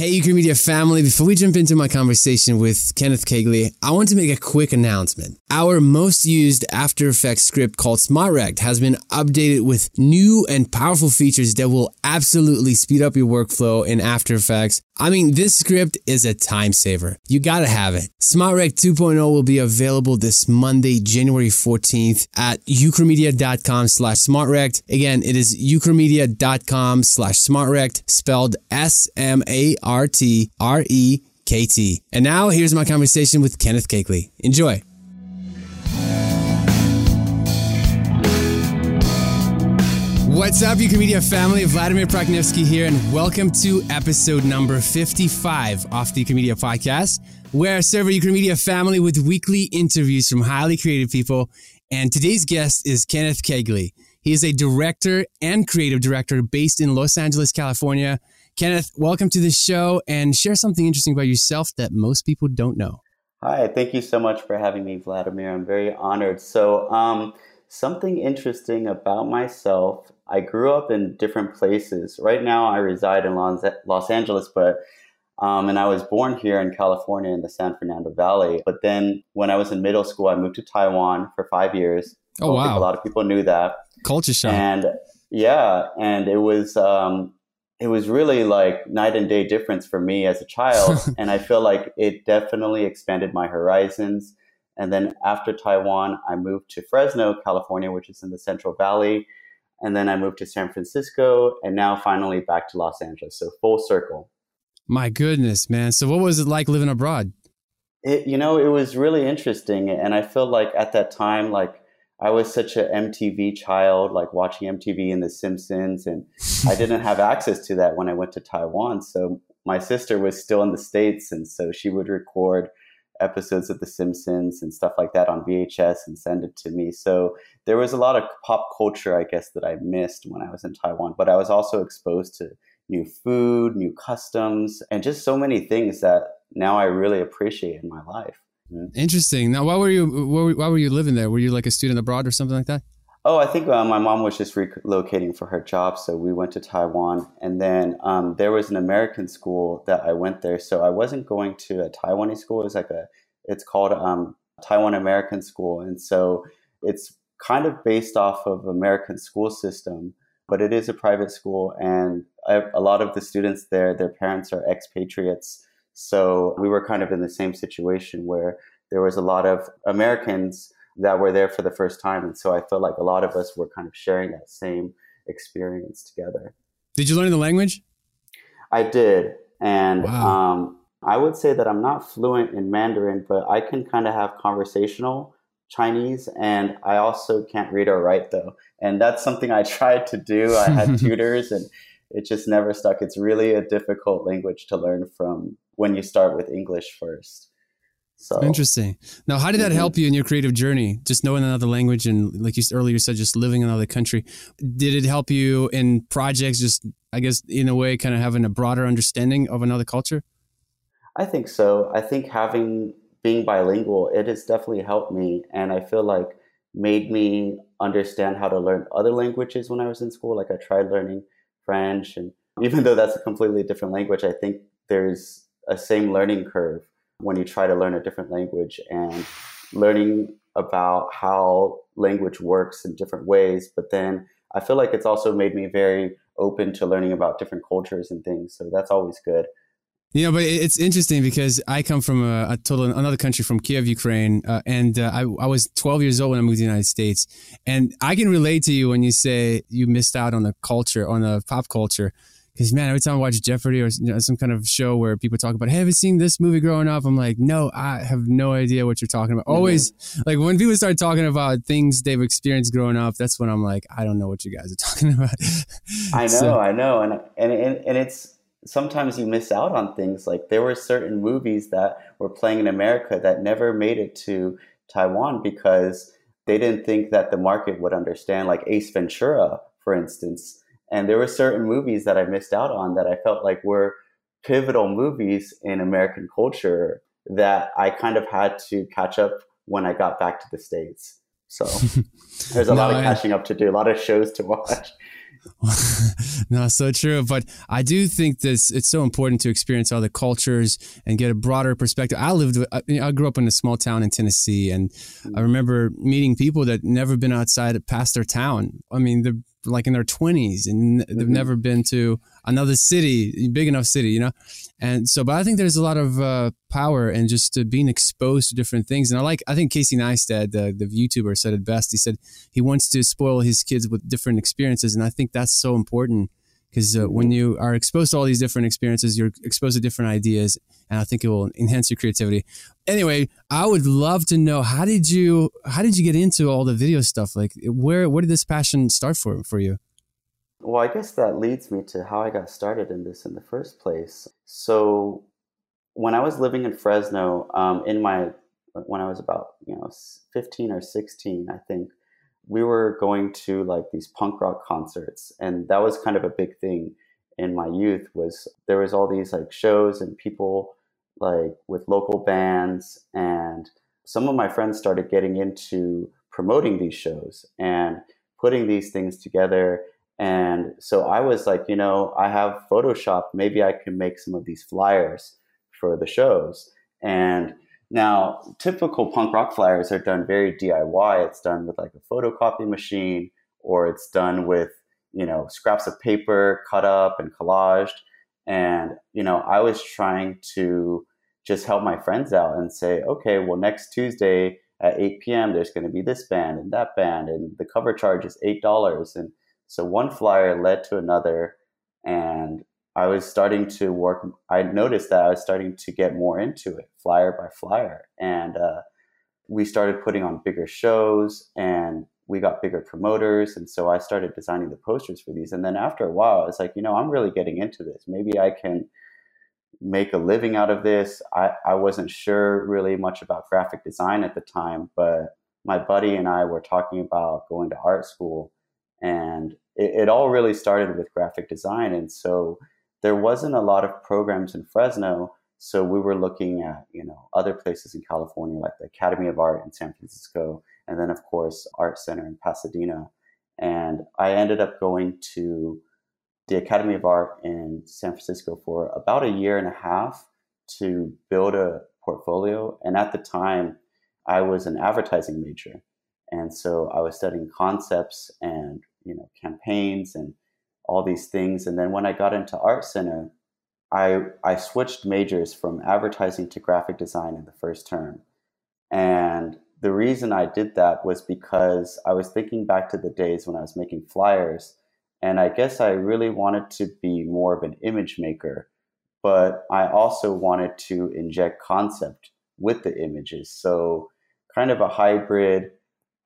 Hey, Ukramedia family. Before we jump into my conversation with Kenneth Kegley, I want to make a quick announcement. Our most used After Effects script called SmartRekt has been updated with new and powerful features that will absolutely speed up your workflow in After Effects. I mean, this script is a time saver. You gotta have it. SmartRekt 2.0 will be available this Monday, January 14th at ukramedia.com slash smartrekt. Again, it is ukramedia.com slash smartrekt, spelled S-M-A-R-T-R-E-K-T. And now here's my conversation with Kenneth Kegley. Enjoy. What's up, Ukramedia family? Vladimir Prokhnevskyy here, and welcome to episode number 55 of the Ukramedia podcast, where I serve a family with weekly interviews from highly creative people. And today's guest is Kenneth Kegley. He is a director and creative director based in Los Angeles, California. Kenneth, welcome to the show and share something interesting about yourself that most people don't know. Hi, thank you so much for having me, Vladimir. I'm very honored. So, um, something interesting about myself I grew up in different places. Right now, I reside in Los Angeles, but um, and I was born here in California in the San Fernando Valley. But then, when I was in middle school, I moved to Taiwan for five years. Oh wow! a lot of people knew that culture shock. And yeah, and it was um, it was really like night and day difference for me as a child, and I feel like it definitely expanded my horizons. And then after Taiwan, I moved to Fresno, California, which is in the Central Valley and then I moved to San Francisco, and now finally back to Los Angeles. So full circle. My goodness, man! So what was it like living abroad? It, you know, it was really interesting, and I feel like at that time, like I was such a MTV child, like watching MTV and The Simpsons, and I didn't have access to that when I went to Taiwan. So my sister was still in the states, and so she would record episodes of The Simpsons and stuff like that on VHS and send it to me. So there was a lot of pop culture, I guess, that I missed when I was in Taiwan. But I was also exposed to new food, new customs, and just so many things that now I really appreciate in my life. Mm-hmm. Interesting. Now, why were you why were you living there? Were you like a student abroad or something like that? Oh, I think uh, my mom was just relocating for her job, so we went to Taiwan, and then um, there was an American school that I went there. So I wasn't going to a Taiwanese school. It's like a, it's called um, Taiwan American School, and so it's kind of based off of American school system, but it is a private school, and I, a lot of the students there, their parents are expatriates. So we were kind of in the same situation where there was a lot of Americans that were there for the first time. And so I felt like a lot of us were kind of sharing that same experience together. Did you learn the language? I did. And wow. um, I would say that I'm not fluent in Mandarin, but I can kind of have conversational Chinese. And I also can't read or write, though. And that's something I tried to do. I had tutors and it just never stuck. It's really a difficult language to learn from when you start with English first. So interesting. Now, how did that mm-hmm. help you in your creative journey? Just knowing another language and, like you earlier said, just living in another country. Did it help you in projects? Just, I guess, in a way, kind of having a broader understanding of another culture. I think so. I think having being bilingual, it has definitely helped me, and I feel like made me understand how to learn other languages when I was in school. Like I tried learning French, and even though that's a completely different language, I think there's a same learning curve when you try to learn a different language and learning about how language works in different ways. But then I feel like it's also made me very open to learning about different cultures and things. So that's always good. You know, but it's interesting because I come from a, a total another country from Kiev, Ukraine, uh, and uh, I, I was 12 years old when I moved to the United States, and I can relate to you when you say you missed out on the culture, on the pop culture, because man, every time I watch Jeopardy or you know, some kind of show where people talk about, hey, have you seen this movie growing up? I'm like, no, I have no idea what you're talking about. Mm-hmm. Always like when people start talking about things they've experienced growing up, that's when I'm like, I don't know what you guys are talking about. I know, so, I know, and and and it's sometimes you miss out on things. Like there were certain movies that were playing in America that never made it to Taiwan because they didn't think that the market would understand. Like Ace Ventura, for instance and there were certain movies that I missed out on that I felt like were pivotal movies in American culture that I kind of had to catch up when I got back to the States. So there's a no, lot of catching up to do, a lot of shows to watch. no, so true. But I do think this it's so important to experience other cultures and get a broader perspective. I lived, uh, I grew up in a small town in Tennessee, and I mm. remember meeting people that never been outside past their town. I mean, they're like in their twenties and they've mm-hmm. never been to another city, big enough city, you know. And so, but I think there's a lot of uh, power in just uh, being exposed to different things. And I like, I think Casey Neistat, the, the YouTuber, said it best. He said he wants to spoil his kids with different experiences, and I think that's so important because uh, when you are exposed to all these different experiences, you're exposed to different ideas, and I think it will enhance your creativity. Anyway, I would love to know how did you how did you get into all the video stuff? Like, where where did this passion start for for you? Well, I guess that leads me to how I got started in this in the first place. So, when I was living in Fresno, um, in my when I was about you know 15 or 16, I think we were going to like these punk rock concerts, and that was kind of a big thing in my youth. Was there was all these like shows and people like with local bands, and some of my friends started getting into promoting these shows and putting these things together and so I was like, you know, I have Photoshop. Maybe I can make some of these flyers for the shows. And now, typical punk rock flyers are done very DIY. It's done with like a photocopy machine, or it's done with, you know, scraps of paper cut up and collaged. And, you know, I was trying to just help my friends out and say, okay, well, next Tuesday at 8 p.m., there's going to be this band and that band, and the cover charge is $8. And so one flyer led to another, and I was starting to work. I noticed that I was starting to get more into it, flyer by flyer, and uh, we started putting on bigger shows, and we got bigger promoters, and so I started designing the posters for these. And then after a while, I was like, you know, I'm really getting into this. Maybe I can make a living out of this. I, I wasn't sure really much about graphic design at the time, but my buddy and I were talking about going to art school and it, it all really started with graphic design. And so there wasn't a lot of programs in Fresno. So we were looking at, you know, other places in California, like the Academy of Art in San Francisco, and then of course Art Center in Pasadena. And I ended up going to the Academy of Art in San Francisco for about a year and a half to build a portfolio. And at the time, I was an advertising major. And so I was studying concepts and you know campaigns and all these things. And then when I got into Art Center, I I switched majors from advertising to graphic design in the first term. And the reason I did that was because I was thinking back to the days when I was making flyers. And I guess I really wanted to be more of an image maker, but I also wanted to inject concept with the images. So, kind of a hybrid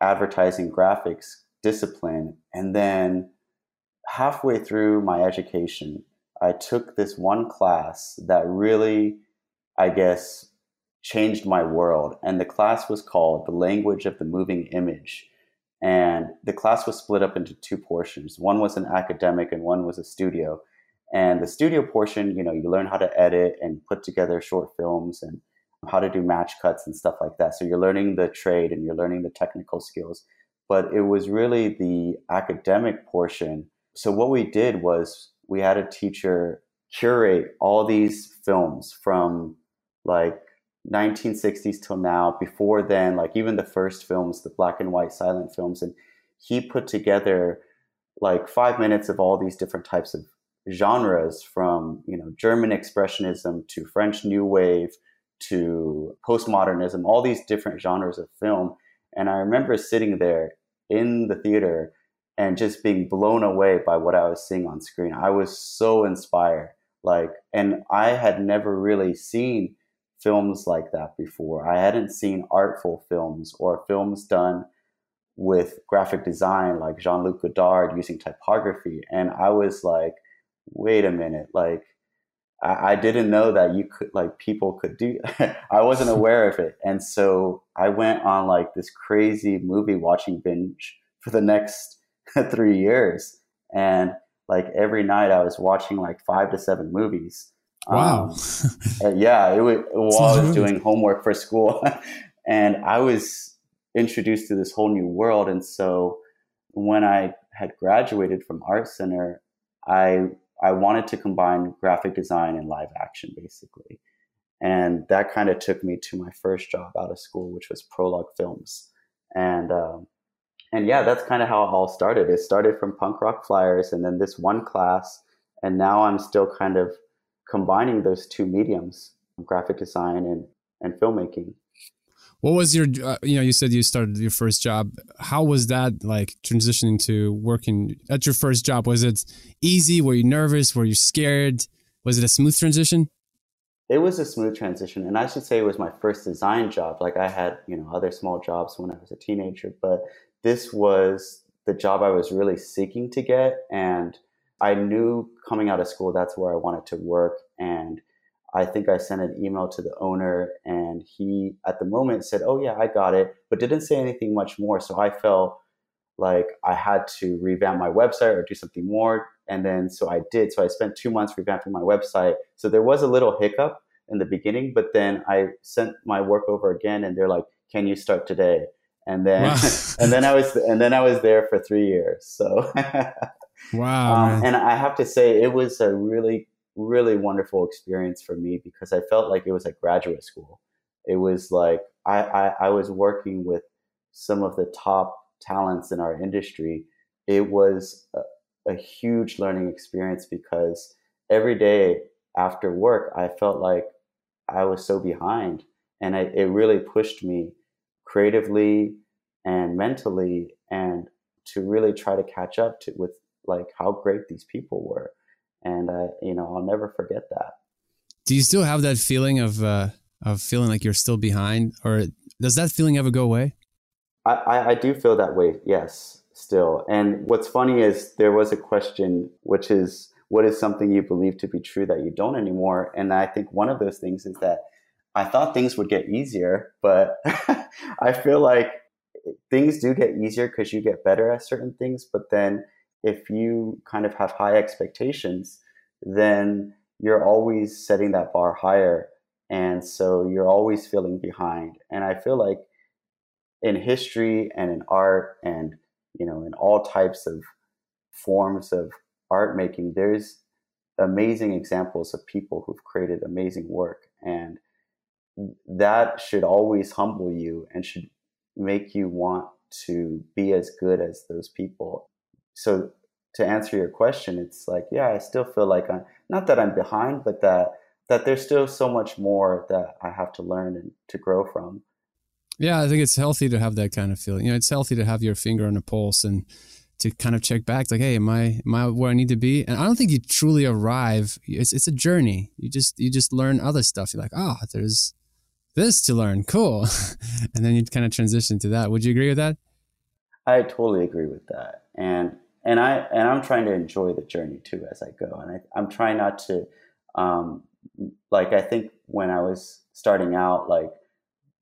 advertising graphics discipline. And then halfway through my education, I took this one class that really, I guess, changed my world. And the class was called The Language of the Moving Image. And the class was split up into two portions. One was an academic and one was a studio. And the studio portion, you know, you learn how to edit and put together short films and how to do match cuts and stuff like that. So you're learning the trade and you're learning the technical skills but it was really the academic portion. So what we did was we had a teacher curate all these films from like 1960s till now. Before then, like even the first films, the black and white silent films, and he put together like five minutes of all these different types of genres from you know German expressionism to French New Wave to postmodernism, all these different genres of film and I remember sitting there in the theater and just being blown away by what I was seeing on screen. I was so inspired. Like, and I had never really seen films like that before. I hadn't seen artful films or films done with graphic design like Jean Luc Godard using typography. And I was like, wait a minute, like, I, I didn't know that you could like people could do I wasn't aware of it. And so I went on like this crazy movie watching binge for the next three years. And like every night I was watching like five to seven movies. Wow. Um, yeah, it was while I was doing homework for school. and I was introduced to this whole new world. And so when I had graduated from art center, I I wanted to combine graphic design and live action basically. And that kind of took me to my first job out of school, which was Prologue Films. And um, and yeah, that's kind of how it all started. It started from punk rock flyers and then this one class. And now I'm still kind of combining those two mediums, graphic design and, and filmmaking. What was your, uh, you know, you said you started your first job. How was that like transitioning to working at your first job? Was it easy? Were you nervous? Were you scared? Was it a smooth transition? It was a smooth transition. And I should say it was my first design job. Like I had, you know, other small jobs when I was a teenager, but this was the job I was really seeking to get. And I knew coming out of school, that's where I wanted to work. And I think I sent an email to the owner, and he at the moment said, "Oh yeah, I got it," but didn't say anything much more. So I felt like I had to revamp my website or do something more, and then so I did. So I spent two months revamping my website. So there was a little hiccup in the beginning, but then I sent my work over again, and they're like, "Can you start today?" And then wow. and then I was and then I was there for three years. So wow, um, and I have to say it was a really really wonderful experience for me because I felt like it was like graduate school. It was like I, I, I was working with some of the top talents in our industry. It was a, a huge learning experience because every day after work, I felt like I was so behind. And I, it really pushed me creatively and mentally and to really try to catch up to with like how great these people were and uh, you know I'll never forget that. Do you still have that feeling of uh, of feeling like you're still behind, or does that feeling ever go away? I, I, I do feel that way. Yes, still. And what's funny is there was a question which is what is something you believe to be true that you don't anymore? And I think one of those things is that I thought things would get easier, but I feel like things do get easier because you get better at certain things. But then if you kind of have high expectations, then you're always setting that bar higher. And so you're always feeling behind. And I feel like in history and in art and, you know, in all types of forms of art making, there's amazing examples of people who've created amazing work. And that should always humble you and should make you want to be as good as those people so to answer your question, it's like, yeah, I still feel like I'm not that I'm behind, but that that there's still so much more that I have to learn and to grow from. Yeah, I think it's healthy to have that kind of feeling. You know, it's healthy to have your finger on the pulse and to kind of check back, like, hey, am I am I where I need to be? And I don't think you truly arrive. It's it's a journey. You just you just learn other stuff. You're like, oh, there's this to learn. Cool. and then you kind of transition to that. Would you agree with that? I totally agree with that. And and I and I'm trying to enjoy the journey too as I go, and I, am trying not to, um, like I think when I was starting out, like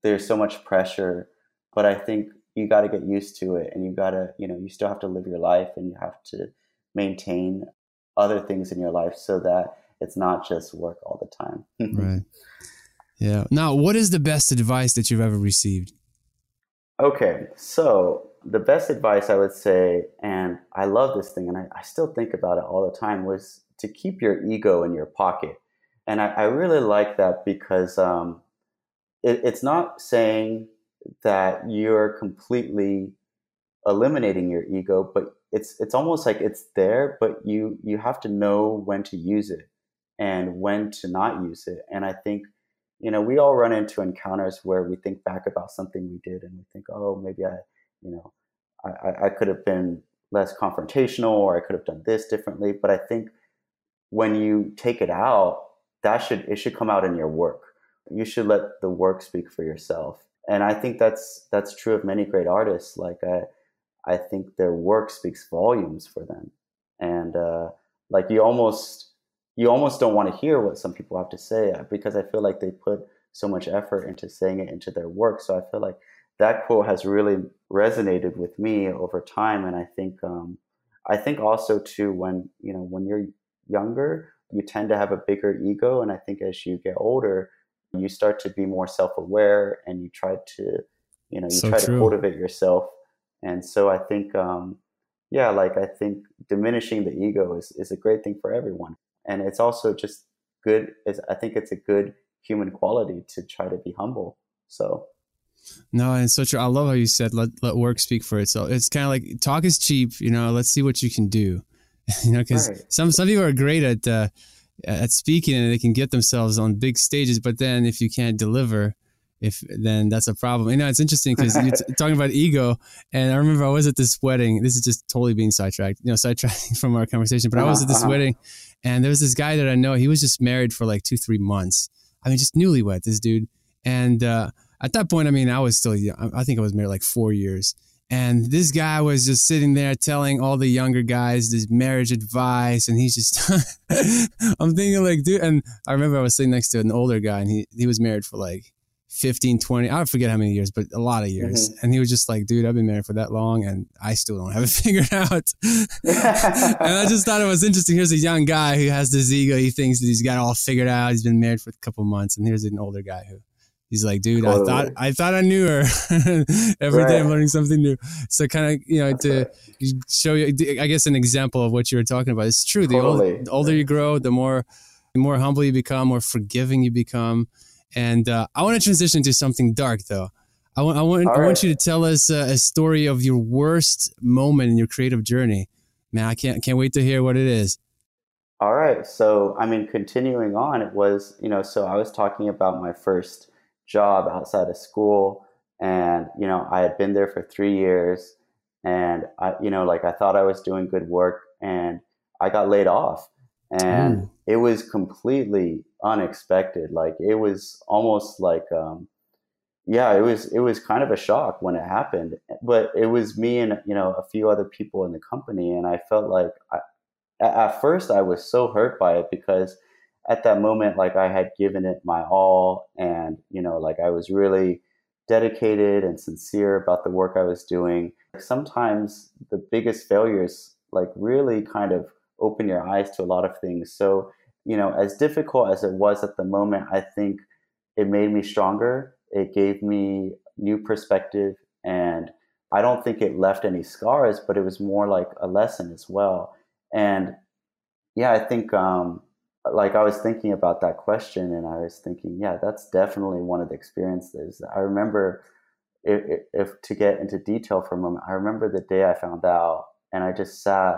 there's so much pressure, but I think you got to get used to it, and you got to, you know, you still have to live your life, and you have to maintain other things in your life so that it's not just work all the time. right. Yeah. Now, what is the best advice that you've ever received? Okay, so the best advice I would say, and I love this thing, and I, I still think about it all the time, was to keep your ego in your pocket. And I, I really like that because um, it, it's not saying that you're completely eliminating your ego, but it's it's almost like it's there, but you you have to know when to use it and when to not use it. And I think you know we all run into encounters where we think back about something we did and we think, oh, maybe I you know, I, I could have been less confrontational or I could have done this differently. But I think when you take it out, that should it should come out in your work. You should let the work speak for yourself. And I think that's that's true of many great artists. Like I I think their work speaks volumes for them. And uh, like you almost you almost don't want to hear what some people have to say uh, because I feel like they put so much effort into saying it into their work. So I feel like that quote has really resonated with me over time, and I think um, I think also too when you know when you're younger, you tend to have a bigger ego, and I think as you get older, you start to be more self-aware, and you try to you know you so try true. to cultivate yourself, and so I think um, yeah, like I think diminishing the ego is, is a great thing for everyone. And it's also just good. It's, I think it's a good human quality to try to be humble. So. No, and so true. I love how you said let let work speak for itself. It's kind of like talk is cheap, you know. Let's see what you can do, you know, because right. some some people are great at uh, at speaking and they can get themselves on big stages, but then if you can't deliver, if then that's a problem. You know, it's interesting because you're t- talking about ego, and I remember I was at this wedding. This is just totally being sidetracked, you know, sidetracking from our conversation. But uh-huh, I was at this uh-huh. wedding, and there was this guy that I know. He was just married for like two, three months. I mean, just newlywed, this dude. And uh, at that point, I mean, I was still. I think I was married like four years. And this guy was just sitting there telling all the younger guys this marriage advice. And he's just, I'm thinking like, dude, and I remember I was sitting next to an older guy and he, he was married for like 15, 20, I forget how many years, but a lot of years. Mm-hmm. And he was just like, dude, I've been married for that long and I still don't have it figured out. and I just thought it was interesting. Here's a young guy who has this ego. He thinks that he's got it all figured out. He's been married for a couple months. And here's an older guy who He's like, dude, totally. I thought I thought I knew her. Every right. day I'm learning something new. So kind of, you know, to show you, I guess, an example of what you were talking about. It's true. The, old, the older you grow, the more, the more humble you become, more forgiving you become. And uh, I want to transition to something dark, though. I want, I want, I want you to tell us uh, a story of your worst moment in your creative journey. Man, I can't, can't wait to hear what it is. All right. So, I mean, continuing on, it was, you know, so I was talking about my first job outside of school and you know i had been there for three years and i you know like i thought i was doing good work and i got laid off and mm. It was completely unexpected like it was almost like um yeah it was it was kind of a shock when it happened but it was me and you know a few other people in the company and i felt like I, at first i was so hurt by it because at that moment, like I had given it my all, and you know, like I was really dedicated and sincere about the work I was doing. Sometimes the biggest failures, like, really kind of open your eyes to a lot of things. So, you know, as difficult as it was at the moment, I think it made me stronger. It gave me new perspective, and I don't think it left any scars, but it was more like a lesson as well. And yeah, I think um, like I was thinking about that question and I was thinking, yeah, that's definitely one of the experiences. I remember if, if, to get into detail for a moment, I remember the day I found out and I just sat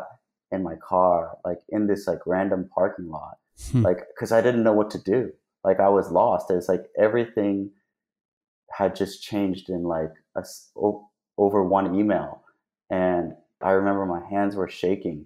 in my car, like in this like random parking lot, hmm. like, cause I didn't know what to do. Like I was lost. It's like everything had just changed in like a, over one email. And I remember my hands were shaking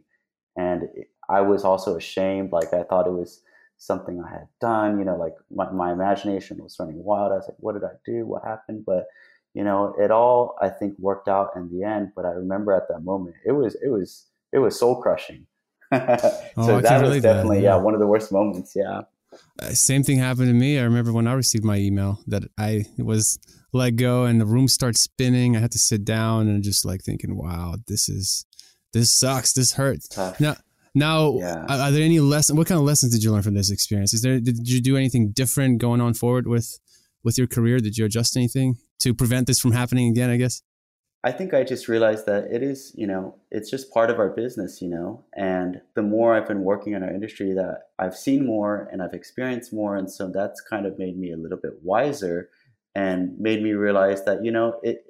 and I was also ashamed. Like I thought it was something I had done. You know, like my, my imagination was running wild. I was like, what did I do? What happened? But you know, it all I think worked out in the end. But I remember at that moment, it was it was it was soul crushing. so oh, that was definitely that, yeah. one of the worst moments. Yeah. Uh, same thing happened to me. I remember when I received my email that I was let go and the room starts spinning. I had to sit down and just like thinking, wow, this is this sucks. This hurts. Tough. Now now, yeah. are, are, there any lessons? What kind of lessons did you learn from this experience? Is there did you do anything different going on forward with with your career? Did you adjust anything to prevent this from happening again? I guess. I think I just realized that it is, you know, it's just part of our business, you know. And the more I've been working in our industry, that I've seen more and I've experienced more, and so that's kind of made me a little bit wiser and made me realize that, you know, it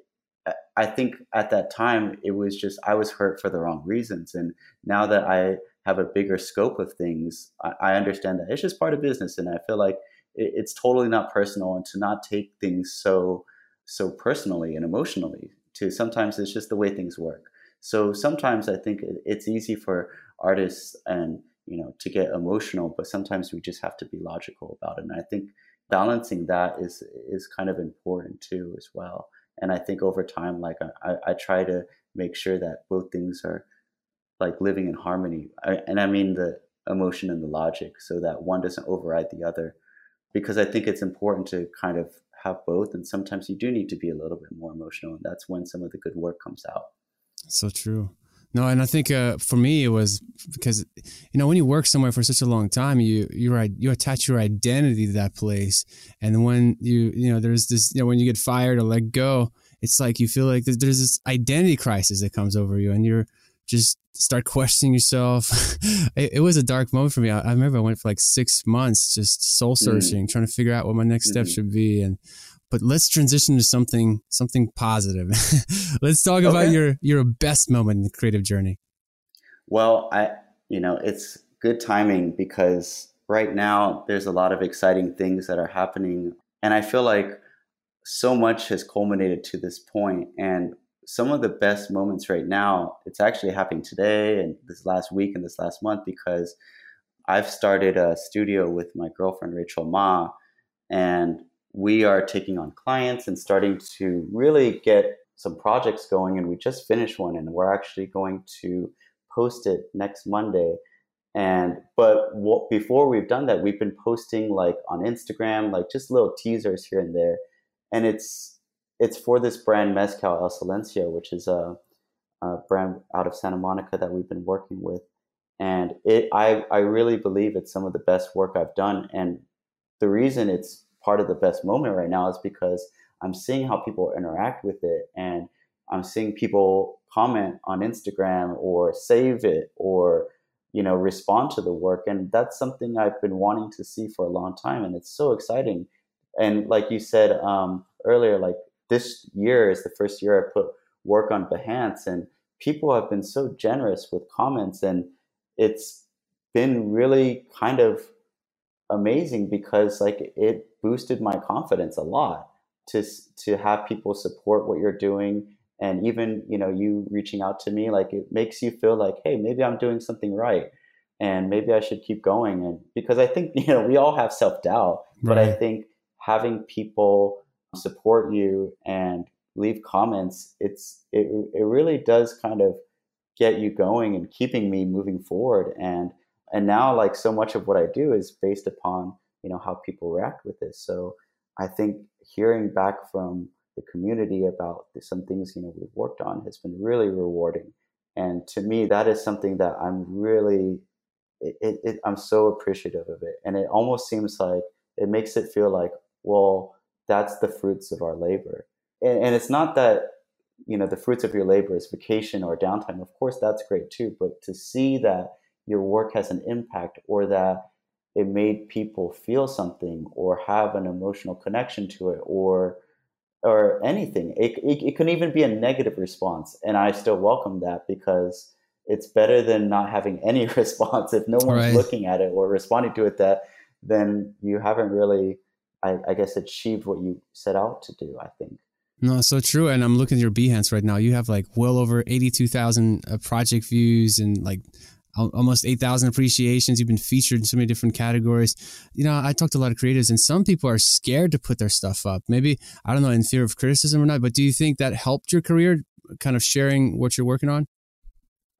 I think at that time it was just I was hurt for the wrong reasons, and now that I have a bigger scope of things, I, I understand that it's just part of business, and I feel like it, it's totally not personal, and to not take things so so personally and emotionally. To sometimes it's just the way things work. So sometimes I think it's easy for artists and you know to get emotional, but sometimes we just have to be logical about it. And I think balancing that is is kind of important too as well and i think over time like i, I try to make sure that both things are like living in harmony I, and i mean the emotion and the logic so that one doesn't override the other because i think it's important to kind of have both and sometimes you do need to be a little bit more emotional and that's when some of the good work comes out. So true. No, and I think uh, for me it was because you know when you work somewhere for such a long time, you you you attach your identity to that place, and when you you know there's this you know when you get fired or let go, it's like you feel like there's this identity crisis that comes over you, and you're just start questioning yourself. it, it, was a dark moment for me. I, I, remember I went for like six months just soul mm. searching, mm. trying to figure out what my next mm-hmm. step should be. And but let's transition to something something positive. let's talk okay. about your your best moment in the creative journey. Well, I you know it's good timing because right now there's a lot of exciting things that are happening, and I feel like so much has culminated to this point, and some of the best moments right now, it's actually happening today and this last week and this last month because I've started a studio with my girlfriend, Rachel Ma, and we are taking on clients and starting to really get some projects going. And we just finished one and we're actually going to post it next Monday. And but what, before we've done that, we've been posting like on Instagram, like just little teasers here and there. And it's it's for this brand Mezcal El Silencio, which is a, a, brand out of Santa Monica that we've been working with. And it, I, I really believe it's some of the best work I've done. And the reason it's part of the best moment right now is because I'm seeing how people interact with it, and I'm seeing people comment on Instagram or save it or you know respond to the work, and that's something I've been wanting to see for a long time, and it's so exciting. And like you said um, earlier, like this year is the first year I put work on Behance, and people have been so generous with comments, and it's been really kind of amazing because like it boosted my confidence a lot to to have people support what you're doing and even you know you reaching out to me like it makes you feel like hey maybe i'm doing something right and maybe i should keep going and because i think you know we all have self-doubt right. but i think having people support you and leave comments, it's it it really does kind of get you going and keeping me moving forward. And and now like so much of what I do is based upon you know how people react with this. So I think hearing back from the community about some things you know we've worked on has been really rewarding. And to me, that is something that I'm really it, it, I'm so appreciative of it. And it almost seems like it makes it feel like, well, that's the fruits of our labor. And, and it's not that you know the fruits of your labor is vacation or downtime. Of course, that's great too. But to see that your work has an impact or that it made people feel something or have an emotional connection to it or or anything it, it, it, can even be a negative response and i still welcome that because it's better than not having any response if no one's right. looking at it or responding to it that then you haven't really I, I guess achieved what you set out to do. I think. No, so true. And I'm looking at your Behance right now. You have like well over 82,000 uh, project views and like almost 8,000 appreciations. You've been featured in so many different categories. You know, I talked to a lot of creators and some people are scared to put their stuff up. Maybe, I don't know, in fear of criticism or not, but do you think that helped your career kind of sharing what you're working on?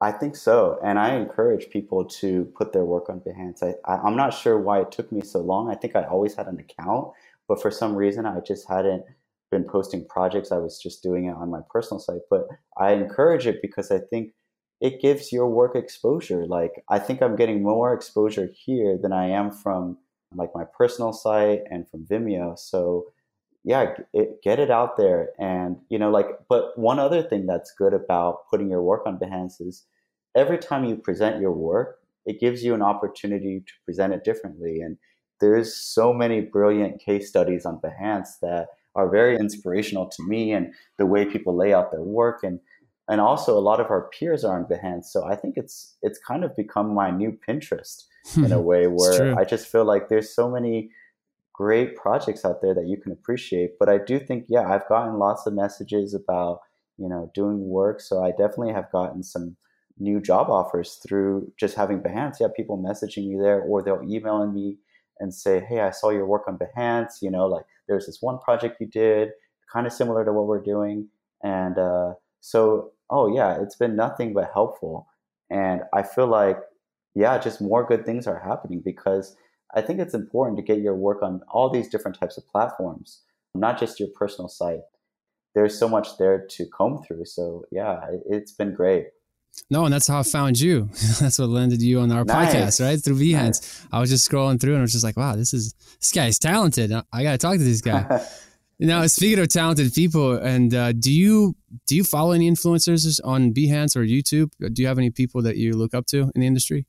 I think so. And I encourage people to put their work on Behance. I, I, am not sure why it took me so long. I think I always had an account, but for some reason I just hadn't been posting projects. I was just doing it on my personal site. But I encourage it because I think it gives your work exposure. Like, I think I'm getting more exposure here than I am from like my personal site and from Vimeo. So, yeah, it, get it out there. And, you know, like, but one other thing that's good about putting your work on Behance is every time you present your work, it gives you an opportunity to present it differently. And there's so many brilliant case studies on Behance that are very inspirational to me and the way people lay out their work. And, and also a lot of our peers are on Behance. So I think it's, it's kind of become my new Pinterest in a way where I just feel like there's so many great projects out there that you can appreciate. But I do think, yeah, I've gotten lots of messages about, you know, doing work. So I definitely have gotten some new job offers through just having Behance. Yeah, people messaging me there or they'll email me and say, Hey, I saw your work on Behance. You know, like there's this one project you did, kind of similar to what we're doing. And uh, so, oh, yeah, it's been nothing but helpful. And I feel like, yeah, just more good things are happening because I think it's important to get your work on all these different types of platforms, not just your personal site. There's so much there to comb through. So, yeah, it's been great. No, and that's how I found you. that's what landed you on our nice. podcast, right? Through Behance. Nice. I was just scrolling through and I was just like, wow, this is this guy's talented. I got to talk to this guy. now, speaking of talented people, and uh, do you do you follow any influencers on Behance or YouTube? Do you have any people that you look up to in the industry?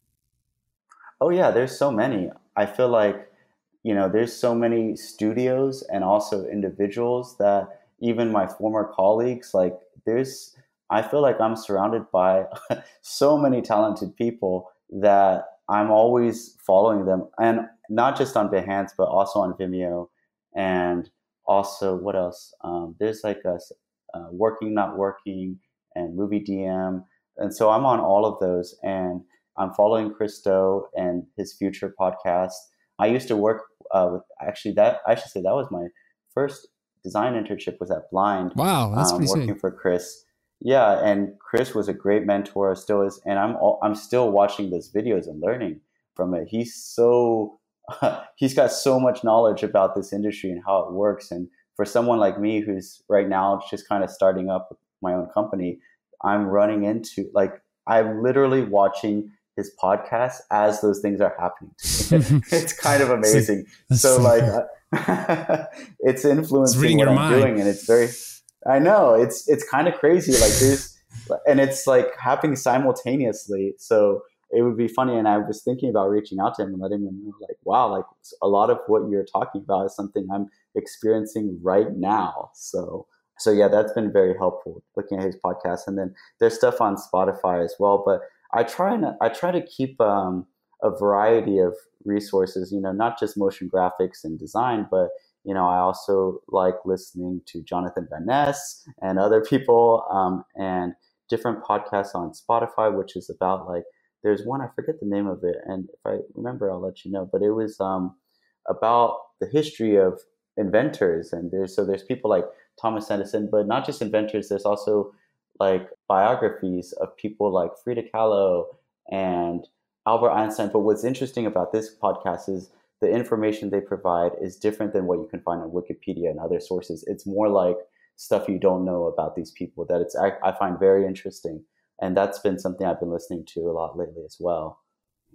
Oh yeah, there's so many. I feel like you know there's so many studios and also individuals that even my former colleagues like there's I feel like I'm surrounded by so many talented people that I'm always following them, and not just on Behance, but also on Vimeo, and also what else? Um, there's like a uh, working, not working, and movie DM, and so I'm on all of those, and I'm following Chris Do and his Futur podcast. I used to work uh, with actually that I should say that was my first design internship was at Blind. Wow, that's um, pretty working sick. for Chris yeah, and Chris was a great mentor, still is, and I'm I'm still watching those videos and learning from it. He's so he's got so much knowledge about this industry and how it works. And for someone like me, who's right now just kind of starting up my own company, I'm running into like I'm literally watching his podcast as those things are happening. it's kind of amazing. so like, it's influencing it's what I'm mind. doing, and it's very I know it's it's kind of crazy. Like there's, and it's like happening simultaneously. So it would be funny. And I was thinking about reaching out to him and letting him know, like, wow, like a lot of what you're talking about is something I'm experiencing right now. So so yeah, that's been very helpful looking at his podcast. And then there's stuff on Spotify as well. But I try and I try to keep um, a variety of resources. You know, not just motion graphics and design, but you know, I also like listening to Jonathan Van Ness and other people um, and different podcasts on Spotify, which is about like, there's one, I forget the name of it. And if I remember, I'll let you know. But it was um, about the history of inventors. And there's, so there's people like Thomas Edison, but not just inventors, there's also like biographies of people like Frida Kahlo and Albert Einstein. But what's interesting about this podcast is the information they provide is different than what you can find on Wikipedia and other sources. It's more like stuff you don't know about these people that it's I, I find very interesting, and that's been something I've been listening to a lot lately as well.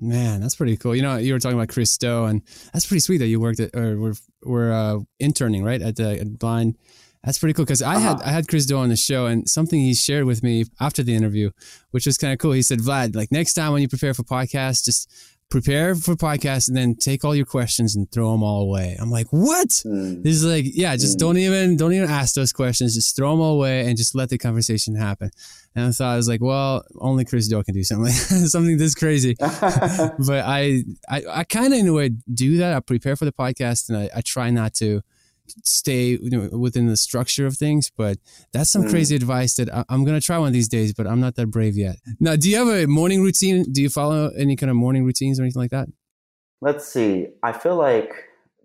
Man, that's pretty cool. You know, you were talking about Chris Do, and that's pretty sweet that you worked at or were were uh, interning right at the at Blind. That's pretty cool because I uh-huh. had I had Chris Do on the show, and something he shared with me after the interview, which was kind of cool. He said, "Vlad, like next time when you prepare for podcasts, just prepare for podcast and then take all your questions and throw them all away. I'm like, what? Mm. He's like, yeah, just mm. don't even, don't even ask those questions. Just throw them all away and just let the conversation happen. And I thought, I was like, well, only Chris Do can do something, like, something this crazy. but I, I, I kind of in a way do that. I prepare for the podcast and I, I try not to, stay you know, within the structure of things. But that's some mm. crazy advice that I, am going to try one of these days, but I'm not that brave yet. Now, do you have a morning routine? Do you follow any kind of morning routines or anything like that? Let's see. I feel like,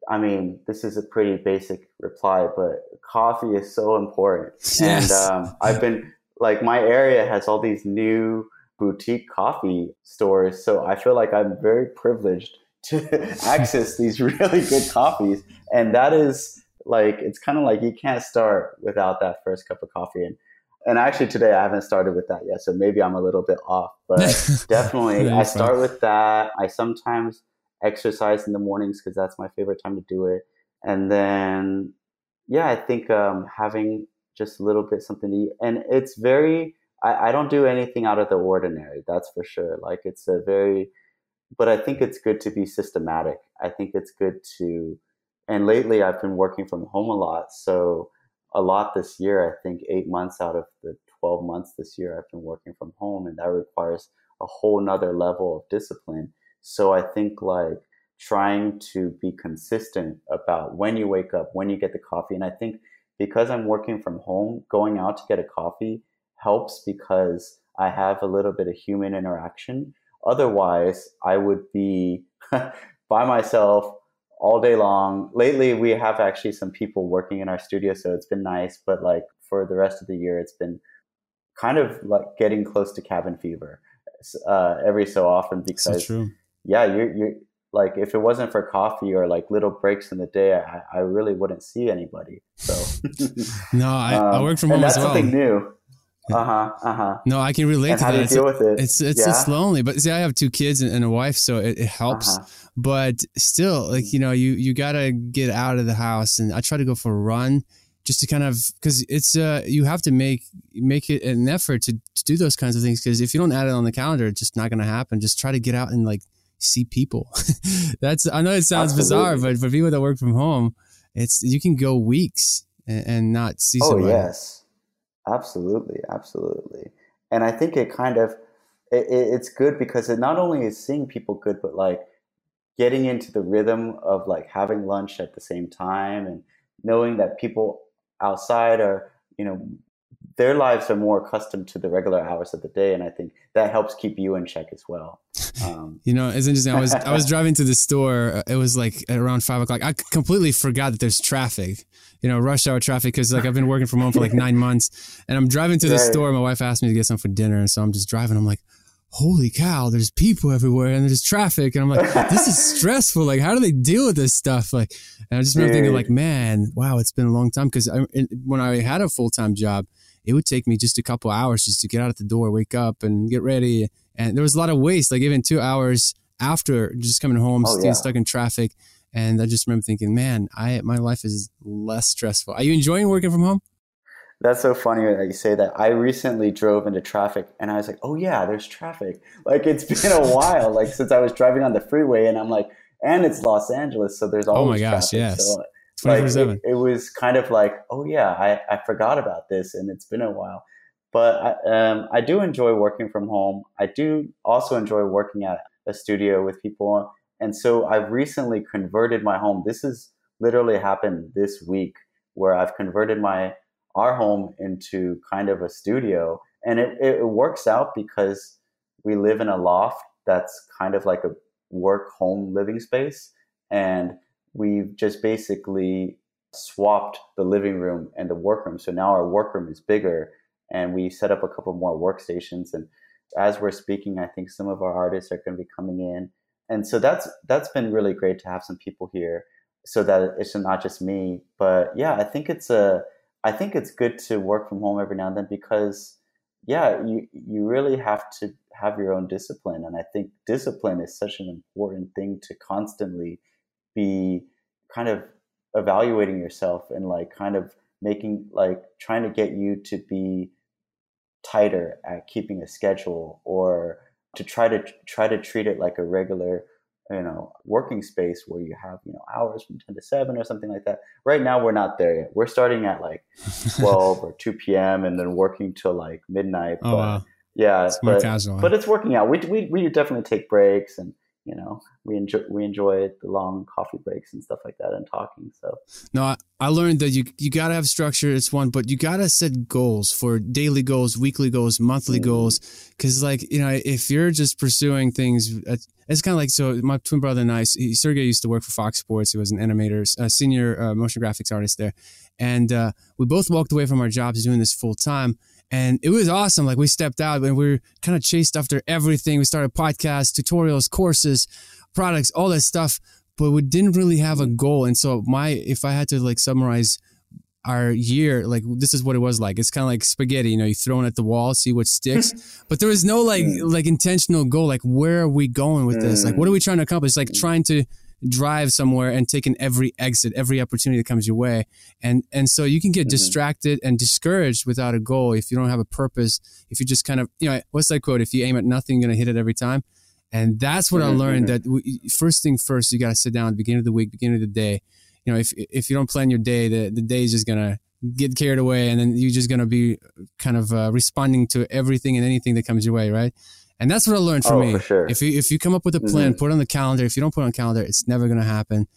I mean, this is a pretty basic reply, but coffee is so important. Yes. And um, I've been, like, my area has all these new boutique coffee stores. So I feel like I'm very privileged to access these really good coffees. And that is like it's kind of like you can't start without that first cup of coffee and and actually today I haven't started with that yet, so maybe I'm a little bit off. But definitely, I start with that. I sometimes exercise in the mornings because that's my favorite time to do it. And then, yeah, I think um, having just a little bit something to eat, and it's very. I, I don't do anything out of the ordinary. That's for sure. Like it's a very, but I think it's good to be systematic. I think it's good to and lately I've been working from home a lot. So a lot this year, I think eight months out of the 12 months this year, I've been working from home and that requires a whole nother level of discipline. So I think like trying to be consistent about when you wake up, when you get the coffee. And I think because I'm working from home, going out to get a coffee helps because I have a little bit of human interaction. Otherwise, I would be by myself all day long. Lately, we have actually some people working in our studio, so it's been nice. But like for the rest of the year, it's been kind of like getting close to cabin fever uh, every so often because so yeah, you're you're like if it wasn't for coffee or like little breaks in the day, I, I really wouldn't see anybody. So no, I, um, I work from home and that's as well. something new. Uh huh. Uh huh. No, I can relate and to how that. Do you it's, deal with it? It's it's yeah? it's lonely, but see, I have two kids and, and a wife, so it, it helps. Uh-huh. But still, like you know, you you gotta get out of the house, and I try to go for a run just to kind of because it's uh you have to make make it an effort to, to do those kinds of things because if you don't add it on the calendar it's just not going to happen just try to get out and like see people that's i know it sounds bizarre but for people that work from home it's you can go weeks and, and not see oh somebody. yes absolutely absolutely. And i think it kind of it, it's good because it not only is seeing people good but like getting into the rhythm of like having lunch at the same time and knowing that people outside are you know their lives are more accustomed to the regular hours of the day and i think that helps keep you in check as well um, you know it's interesting i was i was driving to the store it was like around five o'clock i completely forgot that there's traffic you know rush hour traffic because like i've been working from home for like nine months and i'm driving to the right. store my wife asked me to get some for dinner and so i'm just driving i'm like holy cow, there's people everywhere and there's traffic. And I'm like, this is stressful. Like, how do they deal with this stuff? Like, and I just remember thinking, like, man, wow, it's been a long time. Cause I, when I had a full time job, it would take me just a couple hours just to get out of the door, wake up and get ready. And there was a lot of waste, like even two hours after just coming home, oh, yeah. stuck in traffic. And I just remember thinking, man, I my life is less stressful. Are you enjoying working from home? That's so funny that you say that. I recently drove into traffic and I was like, oh yeah, there's traffic. Like it's been a while, like since I was driving on the freeway and I'm like, and it's Los Angeles, so there's always Oh my gosh, traffic. yes. So, like, it, it, was kind of like, oh yeah, I, I forgot about this and it's been a while. But I, um, I do enjoy working from home. I do also enjoy working at a studio with people. And so I've recently converted my home. This has literally happened this week where I've converted my our home into kind of a studio. And it, it works out because we live in a loft that's kind of like a work home living space. And we've just basically swapped the living room and the workroom. So now our workroom is bigger and we set up a couple more workstations. And as we're speaking, I think some of our artists are going to be coming in. And so that's that's been really great to have some people here so that it's not just me. But yeah, I think it's a I think it's good to work from home every now and then because, yeah, you you really have to have your own discipline, and I think discipline is such an important thing to constantly be kind of evaluating yourself and like kind of making like trying to get you to be tighter at keeping a schedule or to try to try to treat it like a regular you know working space where you have you know hours from 10 to 7 or something like that. Right now we're not there yet. We're starting at like 12 or 2 p.m and then working till like midnight oh, but wow. yeah but, but it's working out. We, we, we definitely take breaks and you know we enjoy we enjoy the long coffee breaks and stuff like that and talking so no I, I learned that you you gotta have structure it's one but you gotta set goals for daily goals weekly goals monthly mm-hmm. goals because like you know if you're just pursuing things it's kind of like so my twin brother and i he, sergey used to work for fox sports he was an animator a senior uh, motion graphics artist there and uh, we both walked away from our jobs doing this full time and it was awesome. Like we stepped out and we were kind of chased after everything. We started podcasts, tutorials, courses, products, all that stuff, but we didn't really have a goal. And so my, if I had to like summarize our year, like this is what it was like. It's kind of like spaghetti, you know, you throw it at the wall, see what sticks. but there was no like, like intentional goal. Like, where are we going with this? Like, what are we trying to accomplish? Like trying to drive somewhere and taking every exit, every opportunity that comes your way. And and so you can get mm-hmm. distracted and discouraged without a goal if you don't have a purpose. If you just kind of, you know, what's that quote? If you aim at nothing, you're gonna hit it every time. And that's what mm-hmm. I learned. Mm-hmm. That we, first thing first, you gotta sit down at the beginning of the week, beginning of the day. You know, if if you don't plan your day, the the day is just gonna get carried away, and then you're just gonna be kind of uh, responding to everything and anything that comes your way, right? And that's what I learned from oh, me. Sure. If you if you come up with a plan, mm-hmm. put it on the calendar. If you don't put it on calendar, it's never going to happen.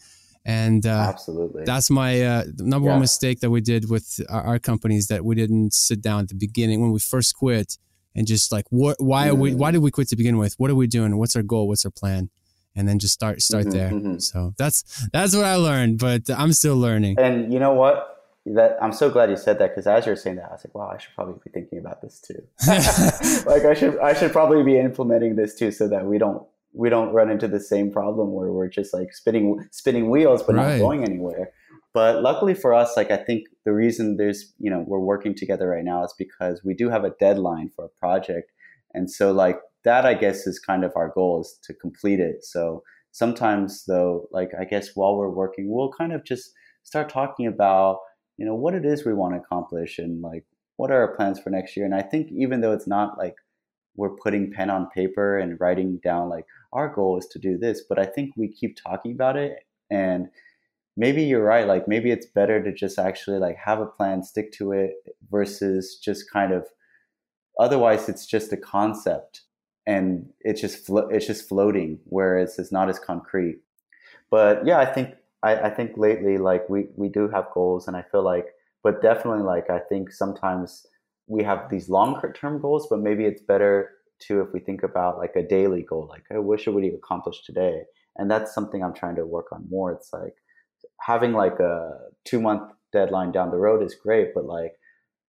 And uh, absolutely, that's my uh, number yeah. one mistake that we did with our, our companies that we didn't sit down at the beginning when we first quit and just like what why mm-hmm. are we why did we quit to begin with? What are we doing? What's our goal? What's our plan? And then just start start mm-hmm, there. Mm-hmm. So that's that's what I learned, but I'm still learning. And you know what? That I'm so glad you said that because as you're saying that, I was like, wow, I should probably be thinking about this too. like I should I should probably be implementing this too, so that we don't we don't run into the same problem where we're just like spinning spinning wheels but right. not going anywhere. But luckily for us, like I think the reason there's you know we're working together right now is because we do have a deadline for a project, and so like that I guess is kind of our goal is to complete it. So sometimes though, like I guess while we're working, we'll kind of just start talking about you know, what it is we want to accomplish and like what are our plans for next year. And I think even though it's not like we're putting pen on paper and writing down like our goal is to do this, but I think we keep talking about it and maybe you're right like maybe it's better to just actually like have a plan stick to it versus just kind of otherwise it's just a concept and it's just flo- it's just floating whereas it's not as concrete but yeah i think I, I think lately like we we do have goals and i feel like but definitely like i think sometimes we have these longer term goals but maybe it's better to if we think about like a daily goal like i wish i would accomplish today? And that's something i'm trying to work on more. It's like having like a two month deadline down the road is great but like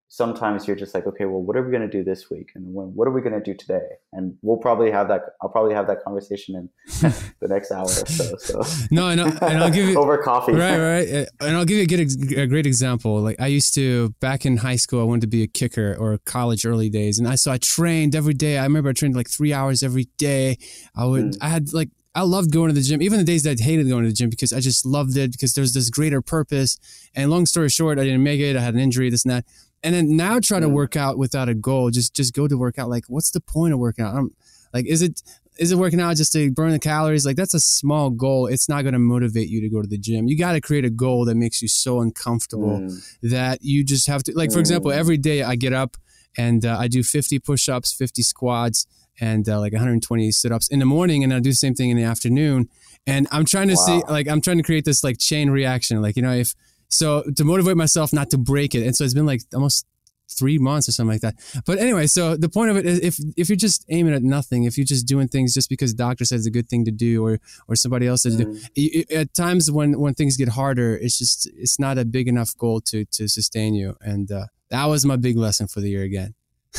sometimes you're just like, okay, well, what are we going to do this week, and when, what are we going to do today? And we'll probably have that. I'll probably have that conversation in the next hour or so. So no, and, I, and I'll give you over coffee, right, right, and I'll give you a, good, a great example. Like I used to back in high school, I wanted to be a kicker or college early days, and I so I trained every day. I remember I trained like three hours every day. I would, mm. I had like I loved going to the gym, even the days that I hated going to the gym because I just loved it because there's this greater purpose. And long story short, I didn't make it. I had an injury, this and that and then now try to work out without a goal. Just just go to work out. Like, what's the point of working out? I'm, like, is it is it working out just to burn the calories? Like, that's a small goal. It's not going to motivate you to go to the gym. You got to create a goal that makes you so uncomfortable mm. that you just have to. Like, for mm. example, every day I get up and uh, I do 50 push-ups, 50 squats, and uh, like 120 sit-ups in the morning, and I do the same thing in the afternoon. And I'm trying to wow. see, like, I'm trying to create this like chain reaction. Like, you know, if so to motivate myself not to break it. And so it's been like almost three months or something like that. But anyway, so the point of it is if if you're just aiming at nothing, if you're just doing things just because the doctor says it's a good thing to do or or somebody else says mm. do, at times when when things get harder, it's just it's not a big enough goal to to sustain you. And uh, that was my big lesson for the year again.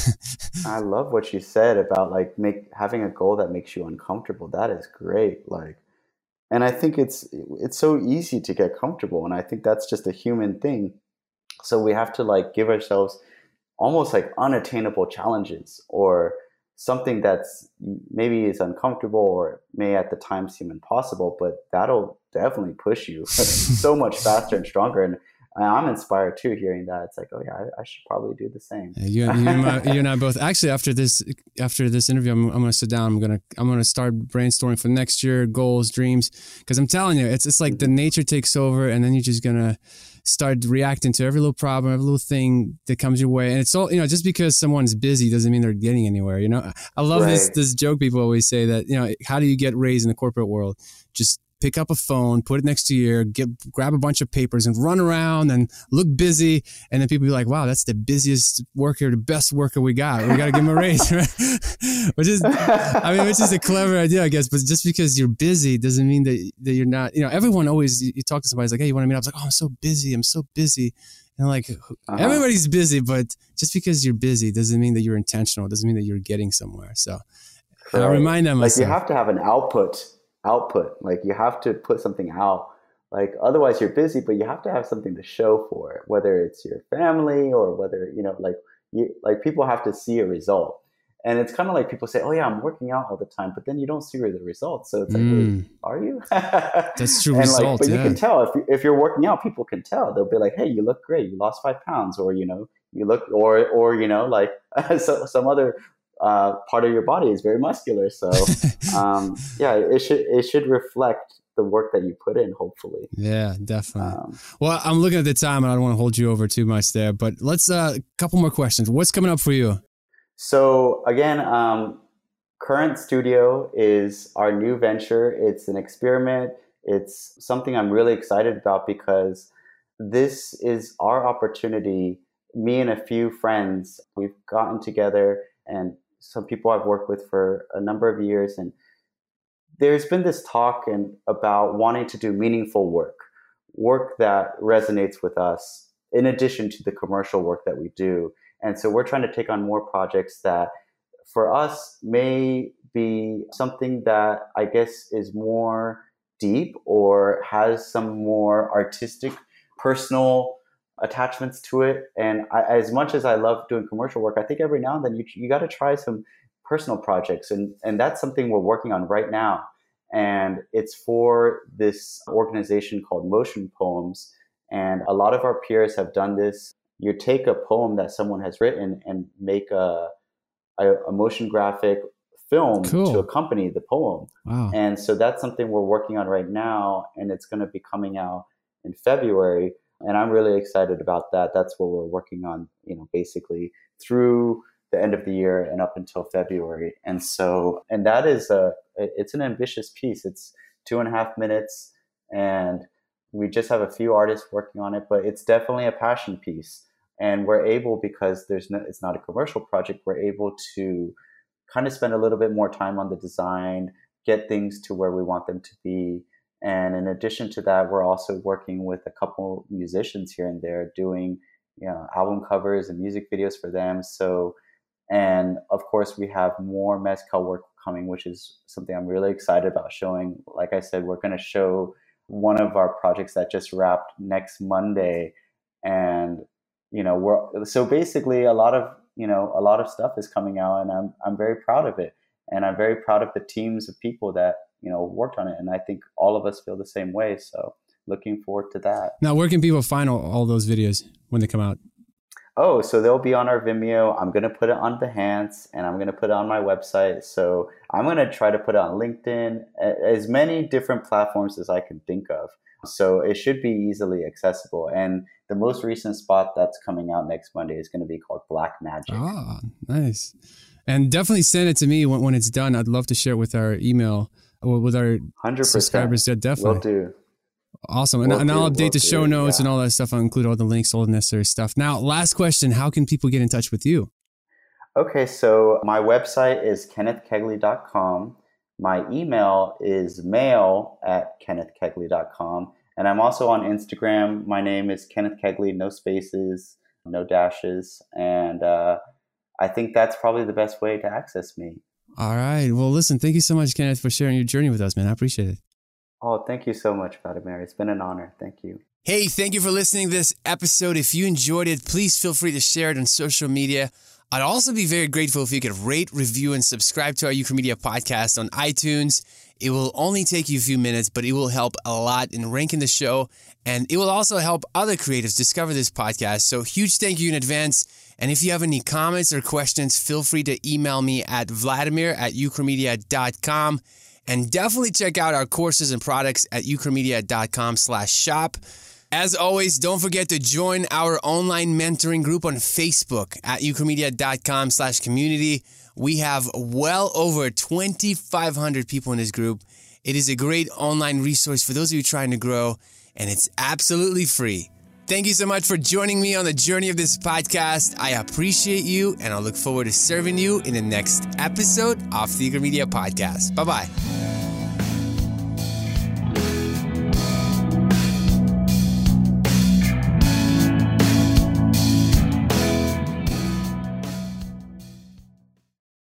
I love what you said about like make having a goal that makes you uncomfortable. That is great. Like and I think it's it's so easy to get comfortable and I think that's just a human thing. So we have to like give ourselves almost like unattainable challenges or something that's maybe is uncomfortable or may at the time seem impossible, but that'll definitely push you so much faster and stronger. And I'm inspired too hearing that. It's like, oh yeah, I, I should probably do the same. you, you, and I, you, and I, both. Actually, after this, after this interview, I'm, I'm going to sit down. I'm gonna, I'm gonna start brainstorming for next year, goals, dreams. Because I'm telling you, it's, it's like the mm-hmm. nature takes over, and then you're just gonna start reacting to every little problem, every little thing that comes your way. And it's all, you know, just because someone's busy doesn't mean they're getting anywhere. You know, I love right. this this joke people always say that, you know, how do you get raised in the corporate world? Just pick up a phone, put it next to your, get grab a bunch of papers and run around and look busy. And then people be like, wow, that's the busiest worker, the best worker we got. We got to give him a raise, right? which is, I mean, which is a clever idea, I guess. But just because you're busy doesn't mean that, that you're not, you know, everyone always, you, talk to somebody, it's like, hey, you want to meet up? I was like, oh, I'm so busy. I'm so busy. And like uh-huh. everybody's busy, but just because you're busy doesn't mean that you're intentional. It doesn't mean that you're getting somewhere. So I remind them like you have to have an output output. Like you have to put something out. Like otherwise you're busy, but you have to have something to show for it, whether it's your family or whether, you know, like you like people have to see a result. And it's kind of like people say, "Oh yeah, I'm working out all the time," but then you don't see the results. So it's like, mm. "Are you?" That's true. result, like, but yeah. you can tell if if you're working out, people can tell. They'll be like, "Hey, you look great. You lost five pounds," or you know, you look, or or you know, like so, some other uh, part of your body is very muscular. So um, yeah, it should it should reflect the work that you put in. Hopefully. Yeah, definitely. Um, well, I'm looking at the time, and I don't want to hold you over too much there. But let's a uh, couple more questions. What's coming up for you? So again, um, current studio is our new venture. It's an experiment. It's something I'm really excited about because this is our opportunity. Me and a few friends, we've gotten together and some people I've worked with for a number of years, and there's been this talk and about wanting to do meaningful work, work that resonates with us, in addition to the commercial work that we do. And so we're trying to take on more projects that, for us, may be something that I guess is more deep or has some more artistic, personal attachments to it. And I, as much as I love doing commercial work, I think every now and then you you got to try some personal projects, and and that's something we're working on right now. And it's for this organization called Motionpoems, And a lot of our peers have done this. You take a poem that someone has written and make a, a, a motion graphic film cool. to accompany the poem. Wow. And so that's something we're working on right now, and it's going to be coming out in February. And I'm really excited about that. That's what we're working on, you know, basically through the end of the year and up until February. And so, and that is a, it's an ambitious piece. It's two and a half minutes, and we just have a few artists working on it, but it's definitely a passion piece. And we're able because there's no, it's not a commercial project. We're able to kind of spend a little bit more time on the design, get things to where we want them to be. And in addition to that, we're also working with a couple musicians here and there doing you know album covers and music videos for them. So and of course we have more mezcal work coming, which is something I'm really excited about showing. Like I said, we're gonna show one of our projects that just wrapped next Monday. And you know, we're so basically a lot of you know a lot of stuff is coming out and i'm i'm very proud of it and i'm very proud of the teams of people that you know worked on it. And i think all of us feel the same way. So looking forward to that. Now where can people find all, all those videos when they come out? Oh so they'll be on our vimeo. I'm going to put it on behance and i'm going to put it on my website. So i'm going to try to put it on linkedin as many different platforms as i can think of. So it should be easily accessible. And the most recent spot that's coming out next Monday is going to be called Black Magic. Ah, nice. And definitely send it to me when, when it's done. I'd love to share it with our email with our 100%. subscribers. Yeah, definitely. Will do. Awesome. And, and I'll update the show do. notes yeah. and all that stuff. I'll include all the links, all the necessary stuff. Now, last question How can people get in touch with you? Okay, so my website is kennethkegley.com. My email is mail at kennethkegley.com. And I'm also on Instagram. My name is Kenneth Kegley, no spaces, no dashes. And uh, I think that's probably the best way to access me. All right. Well, listen, thank you so much, Kenneth, for sharing your journey with us, man. I appreciate it. Oh, thank you so much, Vladimir. It's been an honor. Thank you. Hey, thank you for listening to this episode. If you enjoyed it, please feel free to share it on social media. I'd also be very grateful if you could rate, review, and subscribe to our Ukramedia podcast on iTunes it will only take you a few minutes, but it will help a lot in ranking the show. And it will also help other creatives discover this podcast. So, huge thank you in advance. And if you have any comments or questions, feel free to email me at vladimir at ukramedia.com. And definitely check out our courses and products at ukramedia.com slash shop. As always, don't forget to join our online mentoring group on Facebook at ukramedia.com slash community. We have well over 2,500 people in this group. It is a great online resource for those of you trying to grow, and it's absolutely free. Thank you so much for joining me on the journey of this podcast. I appreciate you, and I look forward to serving you in the next episode of the Ukramedia Podcast. Bye bye.